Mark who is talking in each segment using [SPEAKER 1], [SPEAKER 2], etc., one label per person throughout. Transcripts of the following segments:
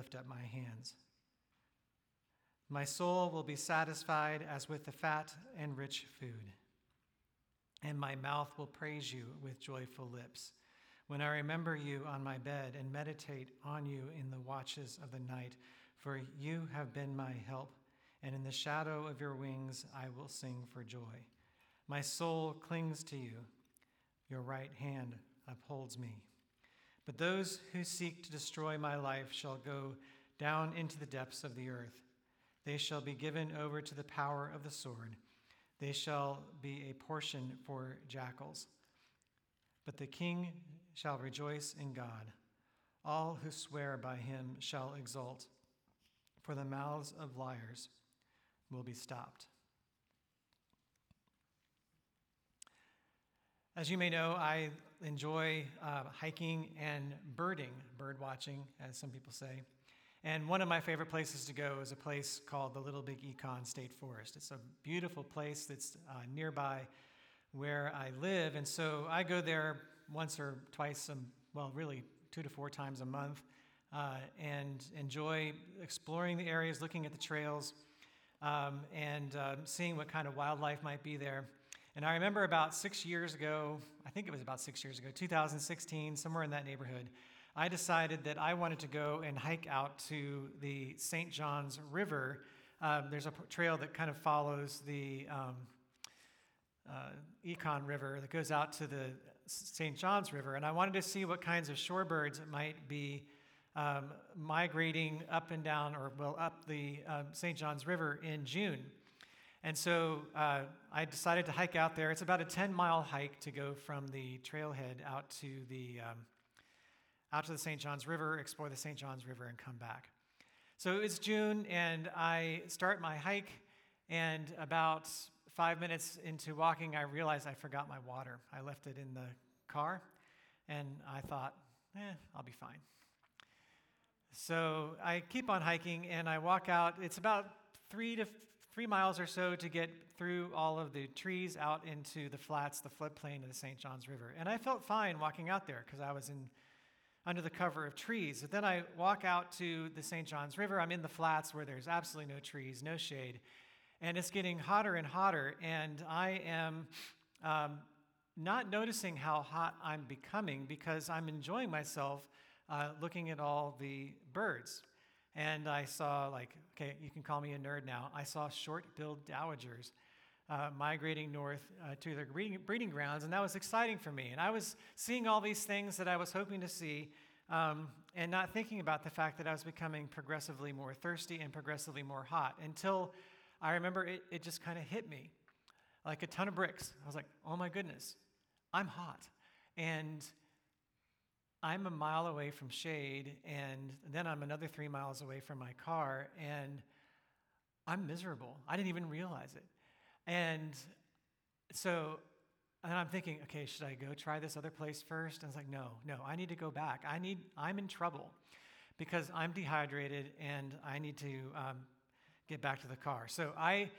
[SPEAKER 1] lift up my hands. My soul will be satisfied as with the fat and rich food, and my mouth will praise you with joyful lips. When I remember you on my bed and meditate on you in the watches of the night, for you have been my help, and in the shadow of your wings I will sing for joy. My soul clings to you, your right hand upholds me. But those who seek to destroy my life shall go down into the depths of the earth. They shall be given over to the power of the sword. They shall be a portion for jackals. But the king shall rejoice in God. All who swear by him shall exult, for the mouths of liars will be stopped. As you may know, I enjoy uh, hiking and birding, bird watching, as some people say. And one of my favorite places to go is a place called the Little Big Econ State Forest. It's a beautiful place that's uh, nearby where I live. And so I go there once or twice, um, well, really two to four times a month, uh, and enjoy exploring the areas, looking at the trails, um, and uh, seeing what kind of wildlife might be there. And I remember about six years ago, I think it was about six years ago, 2016, somewhere in that neighborhood, I decided that I wanted to go and hike out to the St. Johns River. Um, there's a trail that kind of follows the um, uh, Econ River that goes out to the St. Johns River, and I wanted to see what kinds of shorebirds might be um, migrating up and down, or well, up the uh, St. Johns River in June. And so uh, I decided to hike out there. It's about a 10 mile hike to go from the trailhead out to the, um, out to the St. Johns River, explore the St. Johns River, and come back. So it's June, and I start my hike, and about five minutes into walking, I realized I forgot my water. I left it in the car, and I thought, eh, I'll be fine. So I keep on hiking, and I walk out. It's about three to three miles or so to get through all of the trees out into the flats, the floodplain of the St. Johns River. And I felt fine walking out there because I was in under the cover of trees. But then I walk out to the St. Johns River. I'm in the flats where there's absolutely no trees, no shade. And it's getting hotter and hotter. And I am um, not noticing how hot I'm becoming because I'm enjoying myself uh, looking at all the birds. And I saw, like, okay, you can call me a nerd now. I saw short billed dowitchers uh, migrating north uh, to their breeding, breeding, grounds, and that was exciting for me. And I was seeing all these things that I was hoping to see um, and not thinking about the fact that I was becoming progressively more thirsty and progressively more hot until I remember it, it just kind of hit me like a ton of bricks. I was like, oh my goodness, I'm hot. And I'm a mile away from shade, and then I'm another three miles away from my car, and I'm miserable. I didn't even realize it. And so and I'm thinking, okay, should I go try this other place first? And I was like, no, no, I need to go back. I need, I'm in trouble because I'm dehydrated and I need to um, get back to the car. So I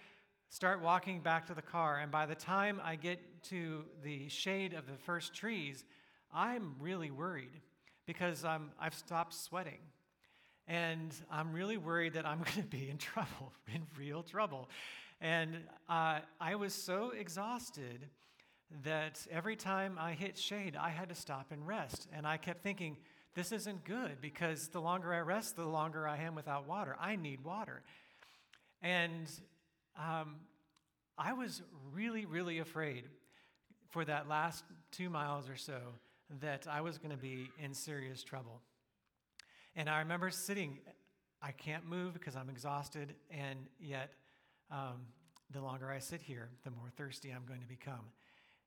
[SPEAKER 1] start walking back to the car, and by the time I get to the shade of the first trees, I'm really worried because um, I've stopped sweating. And I'm really worried that I'm going to be in trouble, in real trouble. And uh, I was so exhausted that every time I hit shade, I had to stop and rest. And I kept thinking, this isn't good because the longer I rest, the longer I am without water. I need water. And um, I was really, really afraid for that last two miles or so that I was going to be in serious trouble. And I remember sitting, I can't move because I'm exhausted, and yet um, the longer I sit here, the more thirsty I'm going to become.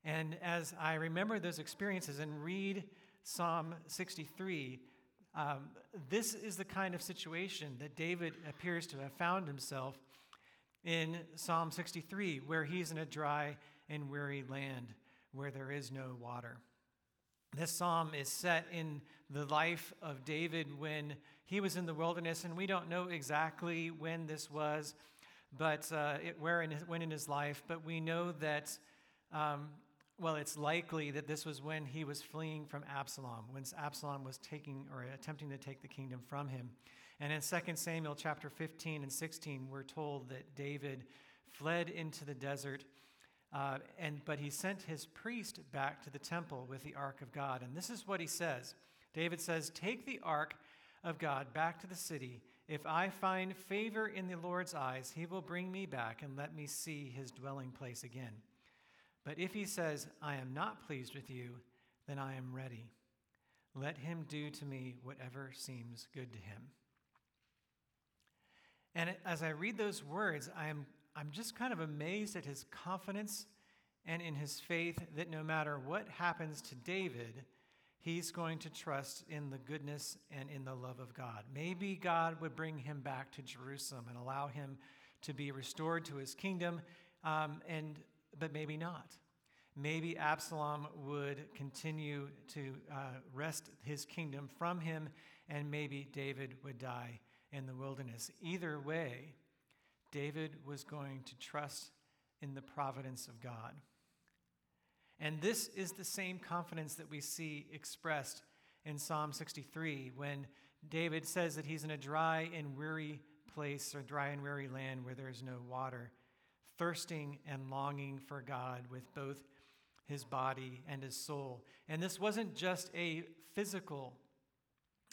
[SPEAKER 1] And as I remember those experiences and read Psalm 63, um, this is the kind of situation that David appears to have found himself in Psalm 63, where he's in a dry and weary land where there is no water. This psalm is set in the life of David when he was in the wilderness, and we don't know exactly when this was, but uh, it, where in his, when in his life. But we know that um, well, it's likely that this was when he was fleeing from Absalom, when Absalom was taking or attempting to take the kingdom from him. And in 2 Samuel chapter 15 and 16, we're told that David fled into the desert, uh, and, but he sent his priest back to the temple with the ark of God. And this is what he says David says, Take the ark of God back to the city. If I find favor in the Lord's eyes, he will bring me back and let me see his dwelling place again. But if he says, I am not pleased with you, then I am ready. Let him do to me whatever seems good to him. And as I read those words, I'm, I'm just kind of amazed at his confidence and in his faith that no matter what happens to David, he's going to trust in the goodness and in the love of God. Maybe God would bring him back to Jerusalem and allow him to be restored to his kingdom, um, and, but maybe not. Maybe Absalom would continue to uh, wrest his kingdom from him, and maybe David would die in the wilderness. Either way, David was going to trust in the providence of God. And this is the same confidence that we see expressed in Psalm 63 when David says that he's in a dry and weary place or dry and weary land where there is no water, thirsting and longing for God with both his body and his soul. And this wasn't just a physical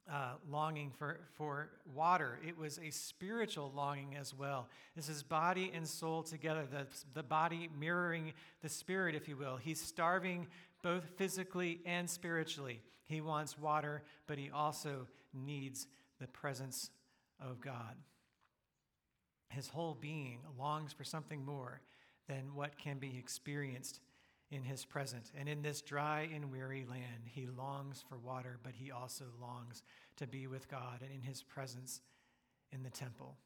[SPEAKER 1] uh, longing for, for water. It was a spiritual longing as well. This is body and soul together, the, the body mirroring the spirit, if you will. He's starving both physically and spiritually. He wants water, but he also needs the presence of God. His whole being longs for something more than what can be experienced in his presence. And in this dry and weary land, he longs for water, but he also longs to be with God and in his presence in the temple.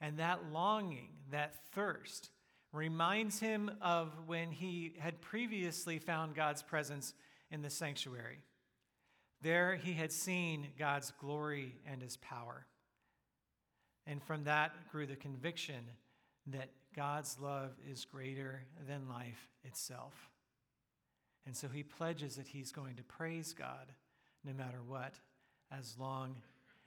[SPEAKER 1] And that longing, that thirst, reminds him of when he had previously found God's presence in the sanctuary. There he had seen God's glory and his power. And from that grew the conviction that God's love is greater than life itself. And so he pledges that he's going to praise God no matter what, as long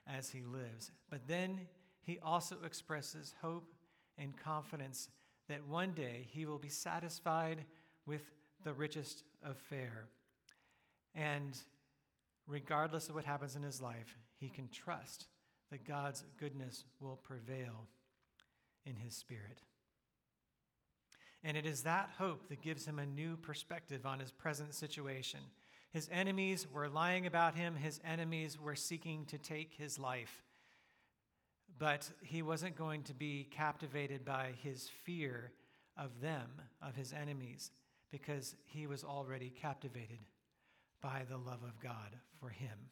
[SPEAKER 1] as he lives. But then he also expresses hope and confidence that one day he will be satisfied with the richest of fare. And regardless of what happens in his life, he can trust that God's goodness will prevail in his spirit. And it is that hope that gives him a new perspective on his present situation. His enemies were lying about him, his enemies were seeking to take his life. But he wasn't going to be captivated by his fear of them, of his enemies, because he was already captivated by the love of God for him.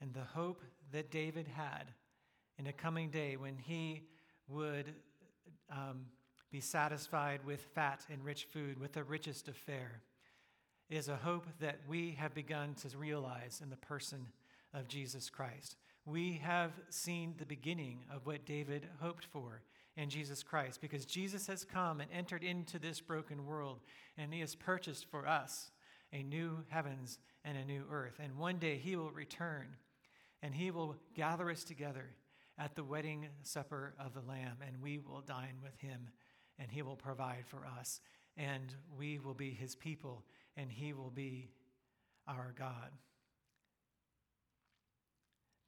[SPEAKER 1] And the hope that David had in a coming day when he would um, be satisfied with fat and rich food, with the richest of fare, is a hope that we have begun to realize in the person of Jesus Christ. We have seen the beginning of what David hoped for in Jesus Christ because Jesus has come and entered into this broken world and he has purchased for us a new heavens and a new earth. And one day he will return and he will gather us together at the wedding supper of the Lamb, and we will dine with him, and he will provide for us, and we will be his people, and he will be our God.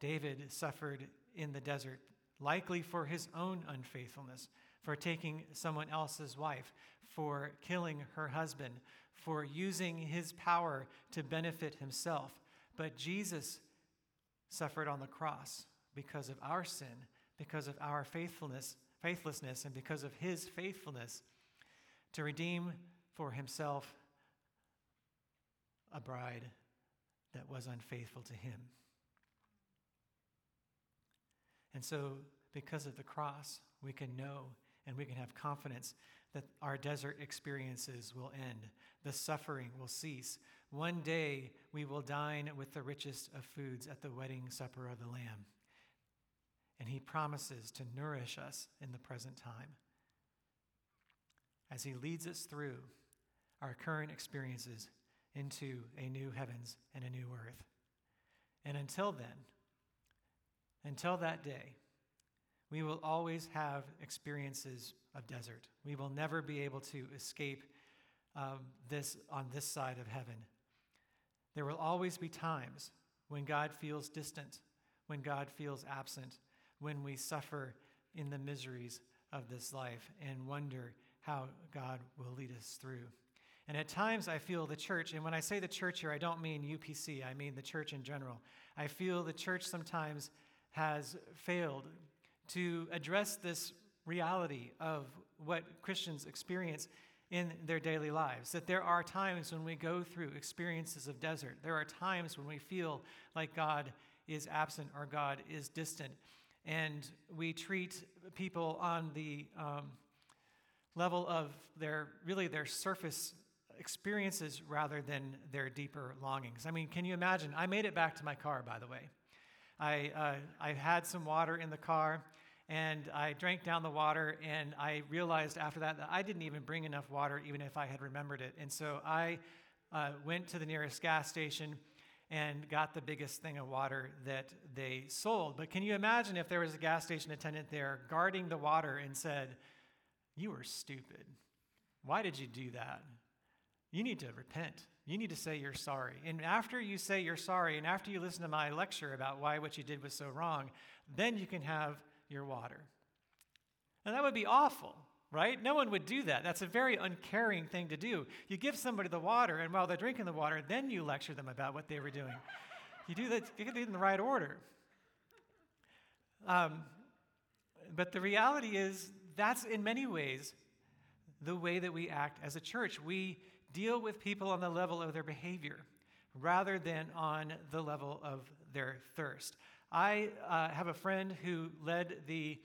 [SPEAKER 1] David suffered in the desert, likely for his own unfaithfulness, for taking someone else's wife, for killing her husband, for using his power to benefit himself. But Jesus suffered on the cross because of our sin, because of our faithfulness, faithlessness, and because of his faithfulness to redeem for himself a bride that was unfaithful to him. And so, because of the cross, we can know and we can have confidence that our desert experiences will end. The suffering will cease. One day we will dine with the richest of foods at the wedding supper of the Lamb and He promises to nourish us in the present time. as He leads us through our current experiences into a new heavens and a new earth. And until then, until that day, we will always have experiences of desert. We will never be able to escape um, this on this side of heaven. There will always be times when God feels distant, when God feels absent, when we suffer in the miseries of this life and wonder how God will lead us through. And at times I feel the church, and when I say the church here, I don't mean UPC, I mean the church in general. I feel the church sometimes has failed to address this reality of what Christians experience in their daily lives. That there are times when we go through experiences of desert, there are times when we feel like God is absent or God is distant. And we treat people on the um, level of their really their surface experiences rather than their deeper longings. I mean, can you imagine? I made it back to my car, by the way. I, uh, I had some water in the car and I drank down the water, and I realized after that that I didn't even bring enough water, even if I had remembered it. And so I uh, went to the nearest gas station and got the biggest thing of water that they sold. But can you imagine if there was a gas station attendant there guarding the water and said, You were stupid. Why did you do that? You need to repent. You need to say you're sorry. And after you say you're sorry, and after you listen to my lecture about why what you did was so wrong, then you can have your water. And that would be awful, right? No one would do that. That's a very uncaring thing to do. You give somebody the water, and while they're drinking the water, then you lecture them about what they were doing. You do that, you it in the right order. Um, but the reality is, that's in many ways the way that we act as a church. We deal with people on the level of their behavior rather than on the level of their thirst. I uh, have a friend who led the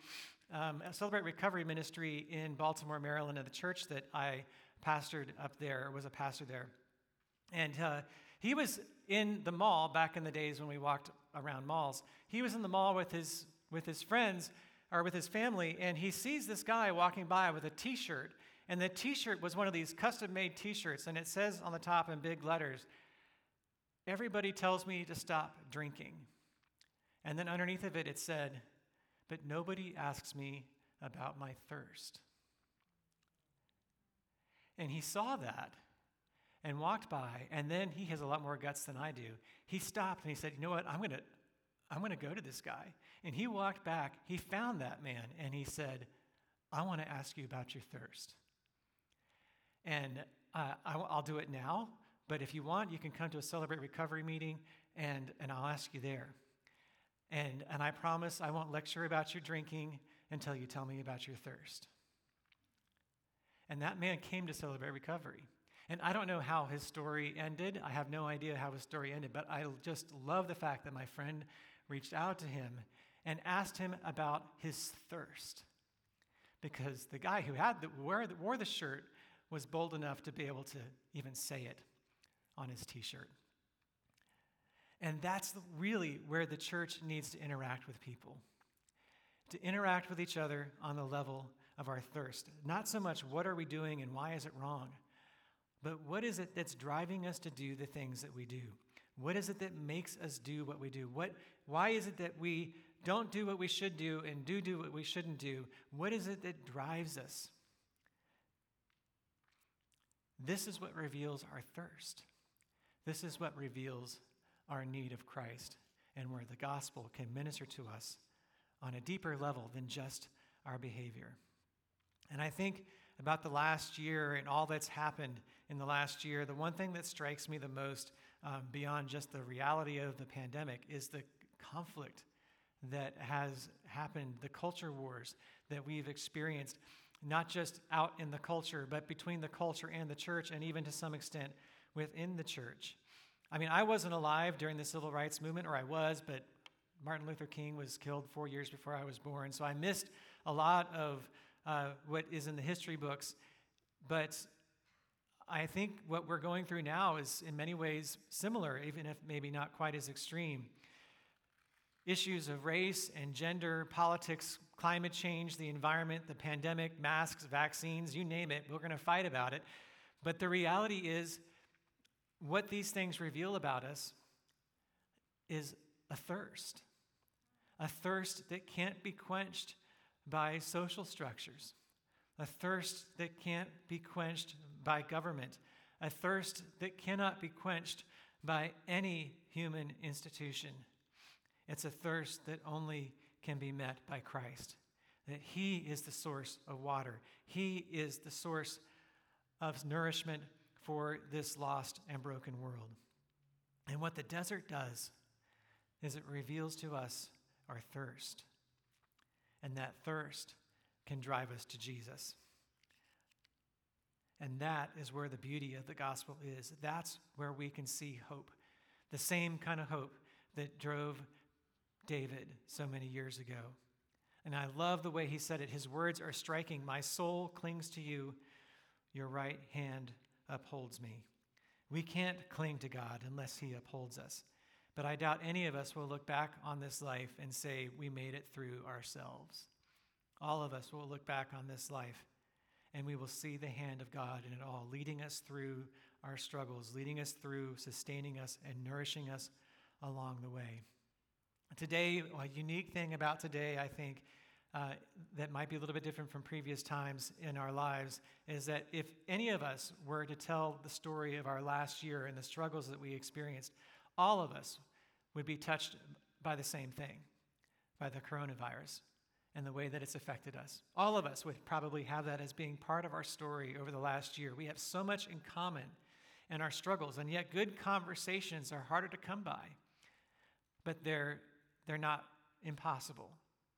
[SPEAKER 1] um, Celebrate Recovery Ministry in Baltimore, Maryland, at the church that I pastored up there, was a pastor there. And uh, he was in the mall back in the days when we walked around malls. He was in the mall with his, with his friends or with his family, and he sees this guy walking by with a t shirt. And the t shirt was one of these custom made t shirts, and it says on the top in big letters, Everybody tells me to stop drinking. And then underneath of it, it said, But nobody asks me about my thirst. And he saw that and walked by, and then he has a lot more guts than I do. He stopped and he said, You know what? I'm going to. I'm going to go to this guy. And he walked back. He found that man and he said, I want to ask you about your thirst. And uh, I, will do it now, but if you want, you can come to a Celebrate Recovery meeting and, and I'll ask you there. And, and I promise I won't lecture about your drinking until you tell me about your thirst. And that man came to celebrate recovery. And I don't know how his story ended. I have no idea how his story ended, but I just love the fact that my friend reached out to him and asked him about his thirst. Because the guy who had the, wore, the, wore the shirt was bold enough to be able to even say it on his t shirt. And that's really where the church needs to interact with people to interact with each other on the level of our thirst. Not so much what are we doing and why is it wrong, but what is it that's driving us to do the things that we do? What is it that makes us do what we do? What, why is it that we don't do what we should do and do do what we shouldn't do? What is it that drives us? This is what reveals our thirst. This is what reveals our need of Christ and where the gospel can minister to us on a deeper level than just our behavior. And I think about the last year and all that's happened in the last year, the one thing that strikes me the most um, beyond just the reality of the pandemic is the conflict that has happened, the culture wars that we've experienced, not just out in the culture, but between the culture and the church, and even to some extent within the church. I mean, I wasn't alive during the civil rights movement, or I was, but Martin Luther King was killed four years before I was born. So I missed a lot of uh, what is in the history books. But I think what we're going through now is in many ways similar, even if maybe not quite as extreme. issues of race and gender, politics, climate change, the environment, the pandemic, masks, vaccines, you name it, we're going to fight about it. But the reality is, what these things reveal about us is a thirst, a thirst that can't be quenched by social structures, a thirst that can't be quenched by government, a thirst that cannot be quenched by any human institution. It's a thirst that only can be met by Christ. That He is the source of water, He is the source of nourishment for this lost and broken world. And what the desert does is it reveals to us our thirst. And that thirst can drive us to Jesus. And that is where the beauty of the gospel is. That's where we can see hope. The same kind of hope that drove David so many years ago. And I love the way he said it. His words are striking. My soul clings to you, your right hand upholds me. We can't cling to God unless he upholds us. But I doubt any of us will look back on this life and say we made it through ourselves. All of us will look back on this life and we will see the hand of God in it all, leading us through our struggles, leading us through, sustaining us, and nourishing us along the way. Today, a unique thing about today, I think, uh, that might be a little bit different from previous times in our lives is that if any of us were to tell the story of our last year and the struggles that we experienced, all of us would be touched by the same thing, by the coronavirus and the way that it's affected us. All of us would probably have that as being part of our story over the last year. We have so much in common in our struggles, and yet good conversations are harder to come by. But they're, they're not impossible.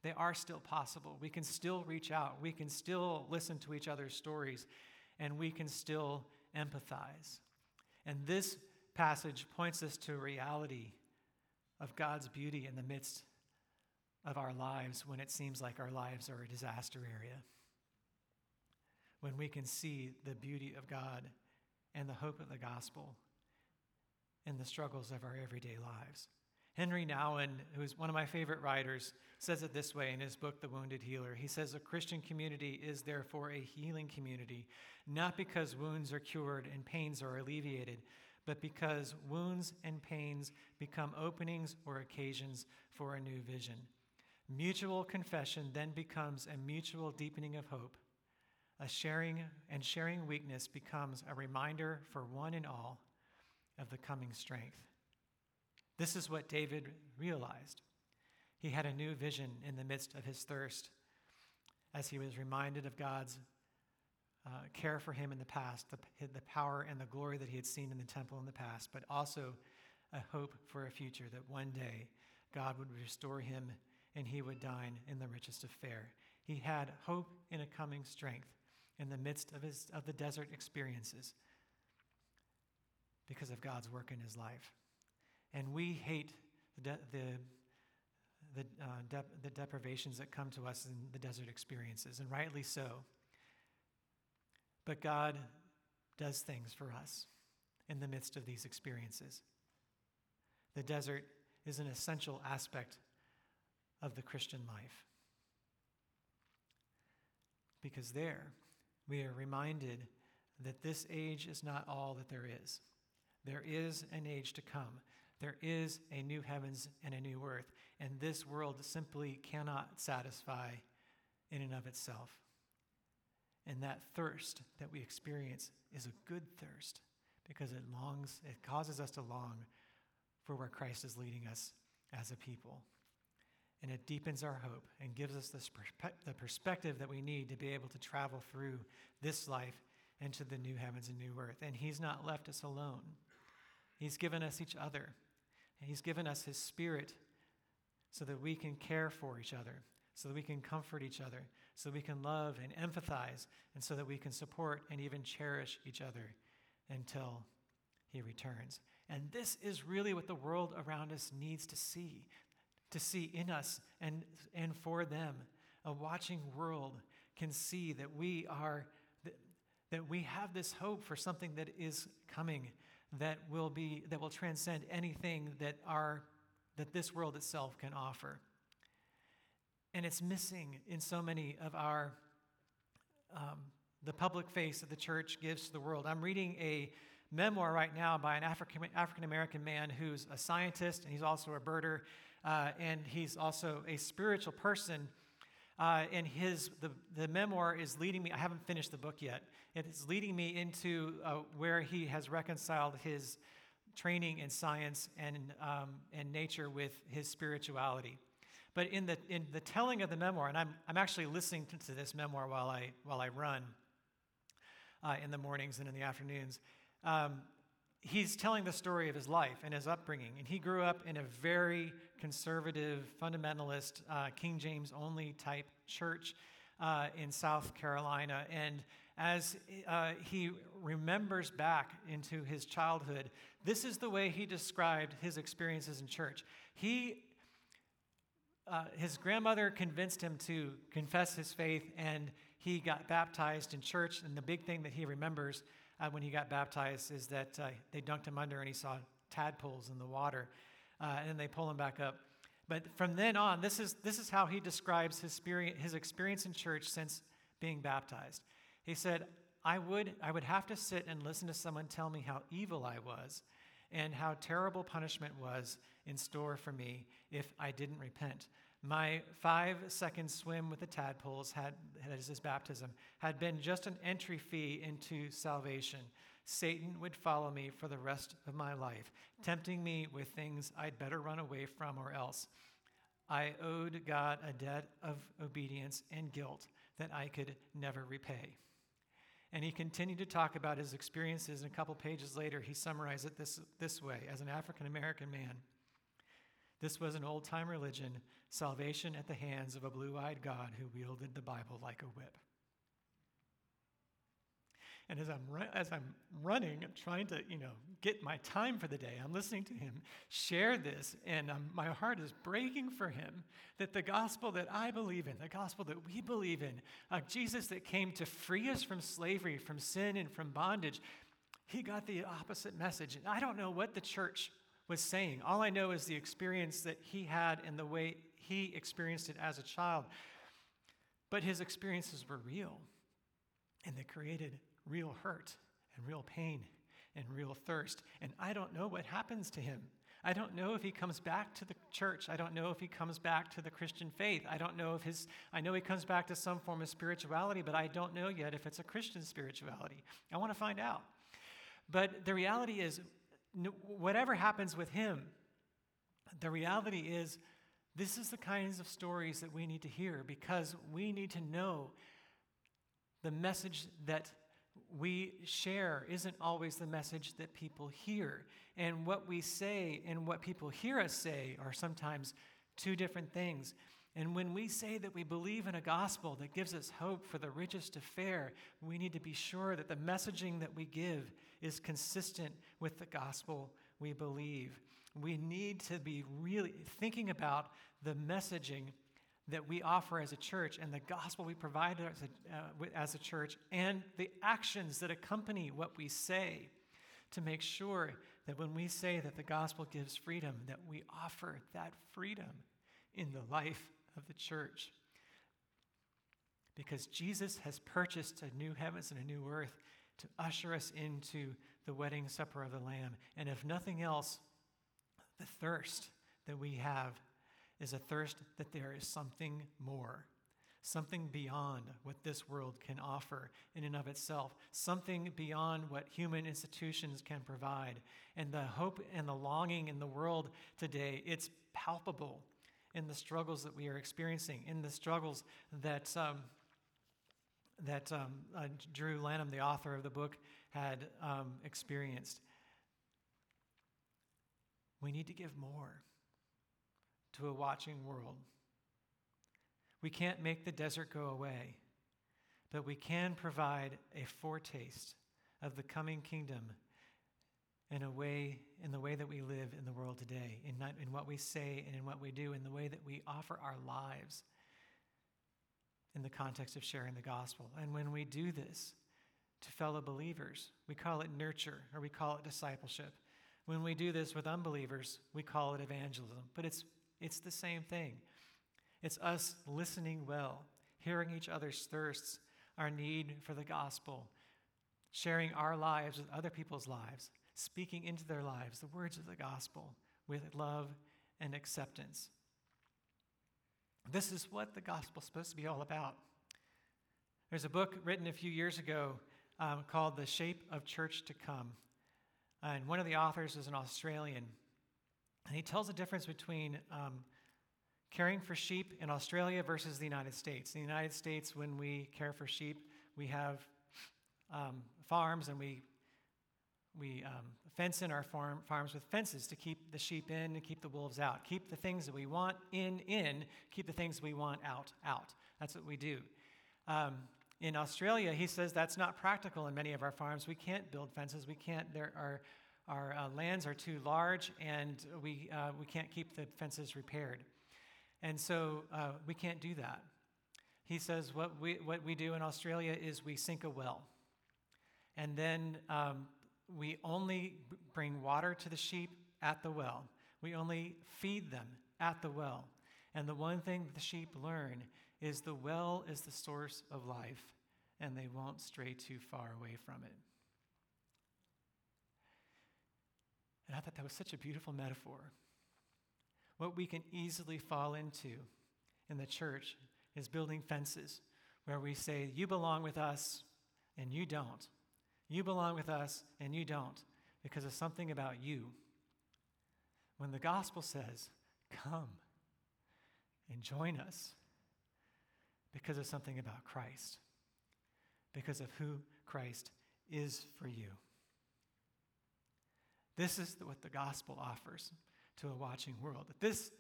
[SPEAKER 1] They are still possible. We can still reach out, we can still listen to each other's stories, and we can still empathize. And this passage points us to a reality of God's beauty in the midst of our lives when it seems like our lives are a disaster area. When we can see the beauty of God and the hope of the gospel in the struggles of our everyday lives. Henri Nouwen, who is one of my favorite writers, says it this way in his book, The Wounded Healer. He says, A Christian community is therefore a healing community, not because wounds are cured and pains are alleviated, but because wounds and pains become openings or occasions for a new vision. Mutual confession then becomes a mutual deepening of hope. A sharing and sharing weakness becomes a reminder for one and all of the coming strength. This is what David realized. He had a new vision in the midst of his thirst as he was reminded of God's uh, care for him in the past, the, the power and the glory that he had seen in the temple in the past, but also a hope for a future that one day God would restore him and he would dine in the richest of fare. He had hope in a coming strength in the midst of, his, of the desert experiences because of God's work in his life. And we hate the, de- the, the, uh, de- the deprivations that come to us in the desert experiences, and rightly so. But God does things for us in the midst of these experiences. The desert is an essential aspect of the Christian life. Because there, we are reminded that this age is not all that there is. There is an age to come. There is a new heavens and a new earth, and this world simply cannot satisfy in and of itself. And that thirst that we experience is a good thirst because it longs, it causes us to long for where Christ is leading us as a people and it deepens our hope and gives us this the perspective that we need to be able to travel through this life into the new heavens and new earth. And He's not left us alone, He's given us each other, and He's given us His Spirit so that we can care for each other, so that we can comfort each other, so that we can love and empathize, and so that we can support and even cherish each other until He returns. And this is really what the world around us needs to see to see in us and, and for them. A watching world can see that we are that, that we have this hope for something that is coming that will be that will transcend anything that our that this world itself can offer. And it's missing in so many of our, um, the public face that the church gives to the world. I'm reading a memoir right now by an African American man who's a scientist and he's also a birder uh, and he's also a spiritual person. Uh, and his the, the memoir is leading me. I haven't finished the book yet. It is leading me into uh, where he has reconciled his training in science and um, and nature with his spirituality. But in the in the telling of the memoir, and I'm I'm actually listening to, to this memoir while I while I run uh, in the mornings and in the afternoons. Um, he's telling the story of his life and his upbringing. And he grew up in a very conservative, fundamentalist, uh, King James only type church uh, in South Carolina. And as uh, he remembers back into his childhood, this is the way he described his experiences in church. He uh, his grandmother convinced him to confess his faith, and he got baptized in church. And the big thing that he remembers uh, when he got baptized is that uh, they dunked him under and he saw tadpoles in the water, uh, and then they pull him back up. But from then on, this is, this is how he describes his experience, his experience in church since being baptized. He said, I would, I would have to sit and listen to someone tell me how evil I was and how terrible punishment was in store for me if I didn't repent. My five second swim with the tadpoles had, as his baptism, had been just an entry fee into salvation. Satan would follow me for the rest of my life, tempting me with things I'd better run away from or else. I owed God a debt of obedience and guilt that I could never repay. And he continued to talk about his experiences, and a couple pages later, he summarized it this, this way as an African American man. This was an old time religion, salvation at the hands of a blue eyed God who wielded the Bible like a whip. And as I'm, as I'm running and trying to, you know, get my time for the day, I'm listening to him share this, and um, my heart is breaking for him that the gospel that I believe in, the gospel that we believe in, uh, Jesus that came to free us from slavery, from sin, and from bondage, he got the opposite message. And I don't know what the church was saying. All I know is the experience that he had and the way he experienced it as a child. But his experiences were real, and they created real hurt and real pain and real thirst. And I don't know what happens to him. I don't know if he comes back to the church. I don't know if he comes back to the Christian faith. I don't know if his, I know he comes back to some form of spirituality, but I don't know yet if it's a Christian spirituality. I want to find out. But the reality is, whatever happens with him, the reality is this is the kinds of stories that we need to hear because we need to know the message that we share isn't always the message that people hear. And what we say and what people hear us say are sometimes two different things. And when we say that we believe in a gospel that gives us hope for the richest of fare, we need to be sure that the messaging that we give is consistent with the gospel we believe. We need to be really thinking about the messaging that we offer as a church and the gospel we provide as a, uh, as a church and the actions that accompany what we say to make sure that when we say that the gospel gives freedom, that we offer that freedom in the life of the church. Because Jesus has purchased a new heavens and a new earth to usher us into the wedding supper of the Lamb. And if nothing else, the thirst that we have is a thirst that there is something more, something beyond what this world can offer in and of itself, something beyond what human institutions can provide. And the hope and the longing in the world today, it's palpable in the struggles that we are experiencing, in the struggles that, um, that um, uh, Drew Lanham, the author of the book, had um, experienced. We need to give more to a watching world. We can't make the desert go away, but we can provide a foretaste of the coming kingdom in a way in the way that we live in the world today in, not, in what we say and in what we do in the way that we offer our lives in the context of sharing the gospel. And when we do this to fellow believers we call it nurture or we call it discipleship. When we do this with unbelievers, we call it evangelism, but it's, it's the same thing. It's us listening well, hearing each other's thirsts, our need for the gospel, sharing our lives with other people's lives, speaking into their lives the words of the gospel with love and acceptance. This is what the gospel's supposed to be all about. There's a book written a few years ago um, called The Shape of Church to Come. And one of the authors is an Australian. And he tells the difference between um, caring for sheep in Australia versus the United States. In the United States, when we care for sheep, we have um, farms and we, we um, fence in our farm, farms with fences to keep the sheep in and keep the wolves out. Keep the things that we want in, in, keep the things we want out, out. That's what we do. Um, in Australia, he says that's not practical in many of our farms. We can't build fences. We can't, there are, our uh, lands are too large and we, uh, we can't keep the fences repaired. And so uh, we can't do that. He says what we, what we do in Australia is we sink a well. And then um, we only bring water to the sheep at the well. We only feed them at the well. And the one thing the sheep learn is the well is the source of life, and they won't stray too far away from it. And I thought that was such a beautiful metaphor. What we can easily fall into in the church is building fences where we say, You belong with us, and you don't. You belong with us, and you don't, because of something about you. When the gospel says, Come and join us because of something about Christ, because of who Christ is for you. This is what the gospel offers to a watching world. This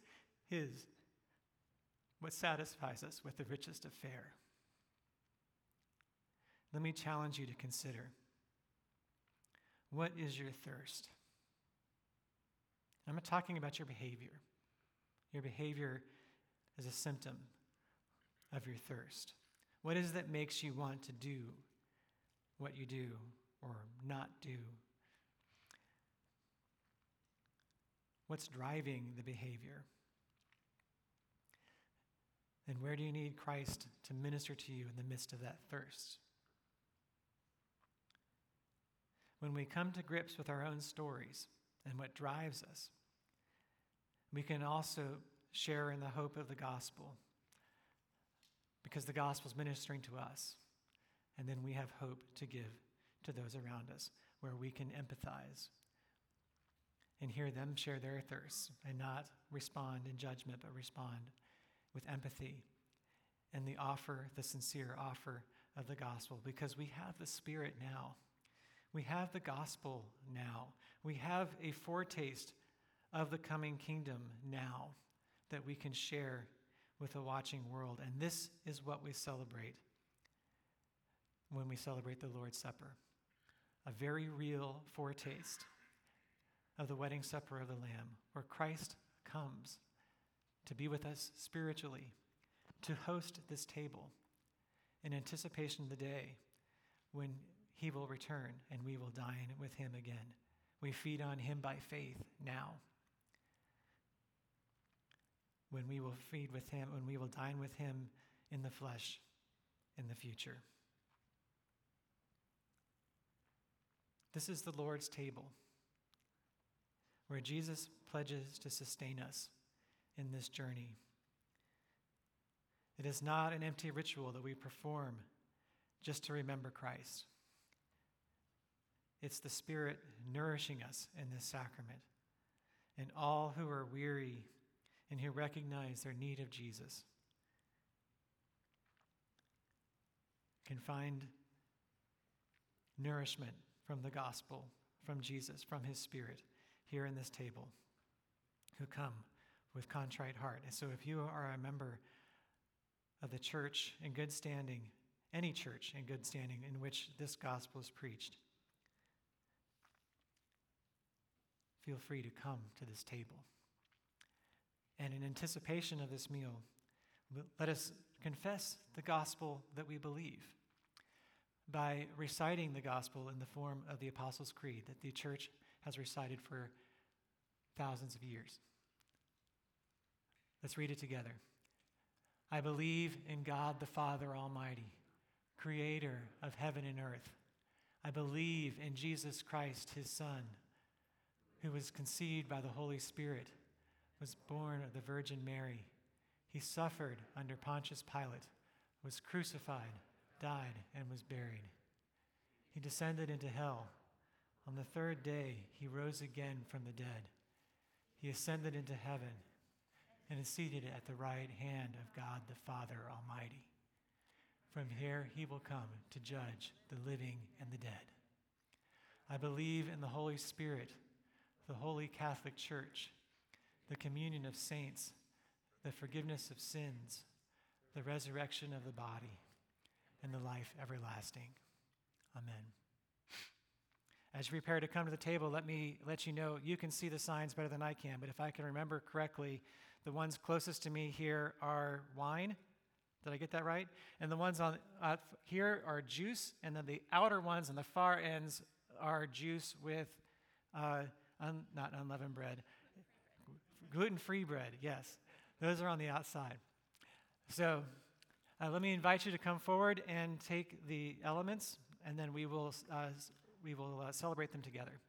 [SPEAKER 1] is what satisfies us with the richest of fare. Let me challenge you to consider what is your thirst? I'm not talking about your behavior. Your behavior is a symptom of your thirst? What is it that makes you want to do what you do or not do? What's driving the behavior? And where do you need Christ to minister to you in the midst of that thirst? When we come to grips with our own stories and what drives us, we can also share in the hope of the gospel because the gospel is ministering to us. And then we have hope to give to those around us where we can empathize and hear them share their thirsts and not respond in judgment, but respond with empathy and the offer, the sincere offer of the gospel, because we have the Spirit now. We have the gospel now. We have a foretaste of the coming kingdom now that we can share with a watching world. And this is what we celebrate when we celebrate the Lord's Supper a very real foretaste of the wedding supper of the Lamb, where Christ comes to be with us spiritually, to host this table in anticipation of the day when he will return and we will dine with him again. We feed on him by faith now when we will feed with him, when we will dine with him in the flesh in the future. This is the Lord's table, where Jesus pledges to sustain us in this journey. It is not an empty ritual that we perform just to remember Christ. It's the Spirit nourishing us in this sacrament. And all who are weary and who recognize their need of Jesus can find nourishment from the gospel, from Jesus, from his spirit here in this table, who come with contrite heart. And so if you are a member of the church in good standing, any church in good standing in which this gospel is preached, feel free to come to this table. And in anticipation of this meal, let us confess the gospel that we believe by reciting the gospel in the form of the Apostles' Creed that the church has recited for thousands of years. Let's read it together. I believe in God the Father Almighty, creator of heaven and earth. I believe in Jesus Christ, his Son, who was conceived by the Holy Spirit, was born of the Virgin Mary. He suffered under Pontius Pilate, was crucified, died, and was buried. He descended into hell. On the third day, he rose again from the dead. He ascended into heaven and is seated at the right hand of God the Father Almighty. From here he will come to judge the living and the dead. I believe in the Holy Spirit, the Holy Catholic Church, the communion of saints, the forgiveness of sins, the resurrection of the body, and the life everlasting. Amen. As you prepare to come to the table, let me let you know you can see the signs better than I can, but if I can remember correctly, the ones closest to me here are wine. Did I get that right? And the ones on uh, here are juice, and then the outer ones on the far ends are juice with uh, un, not unleavened bread, gluten free bread. Yes, those are on the outside. So uh, let me invite you to come forward and take the elements, and then we will, uh, we will uh, celebrate them together.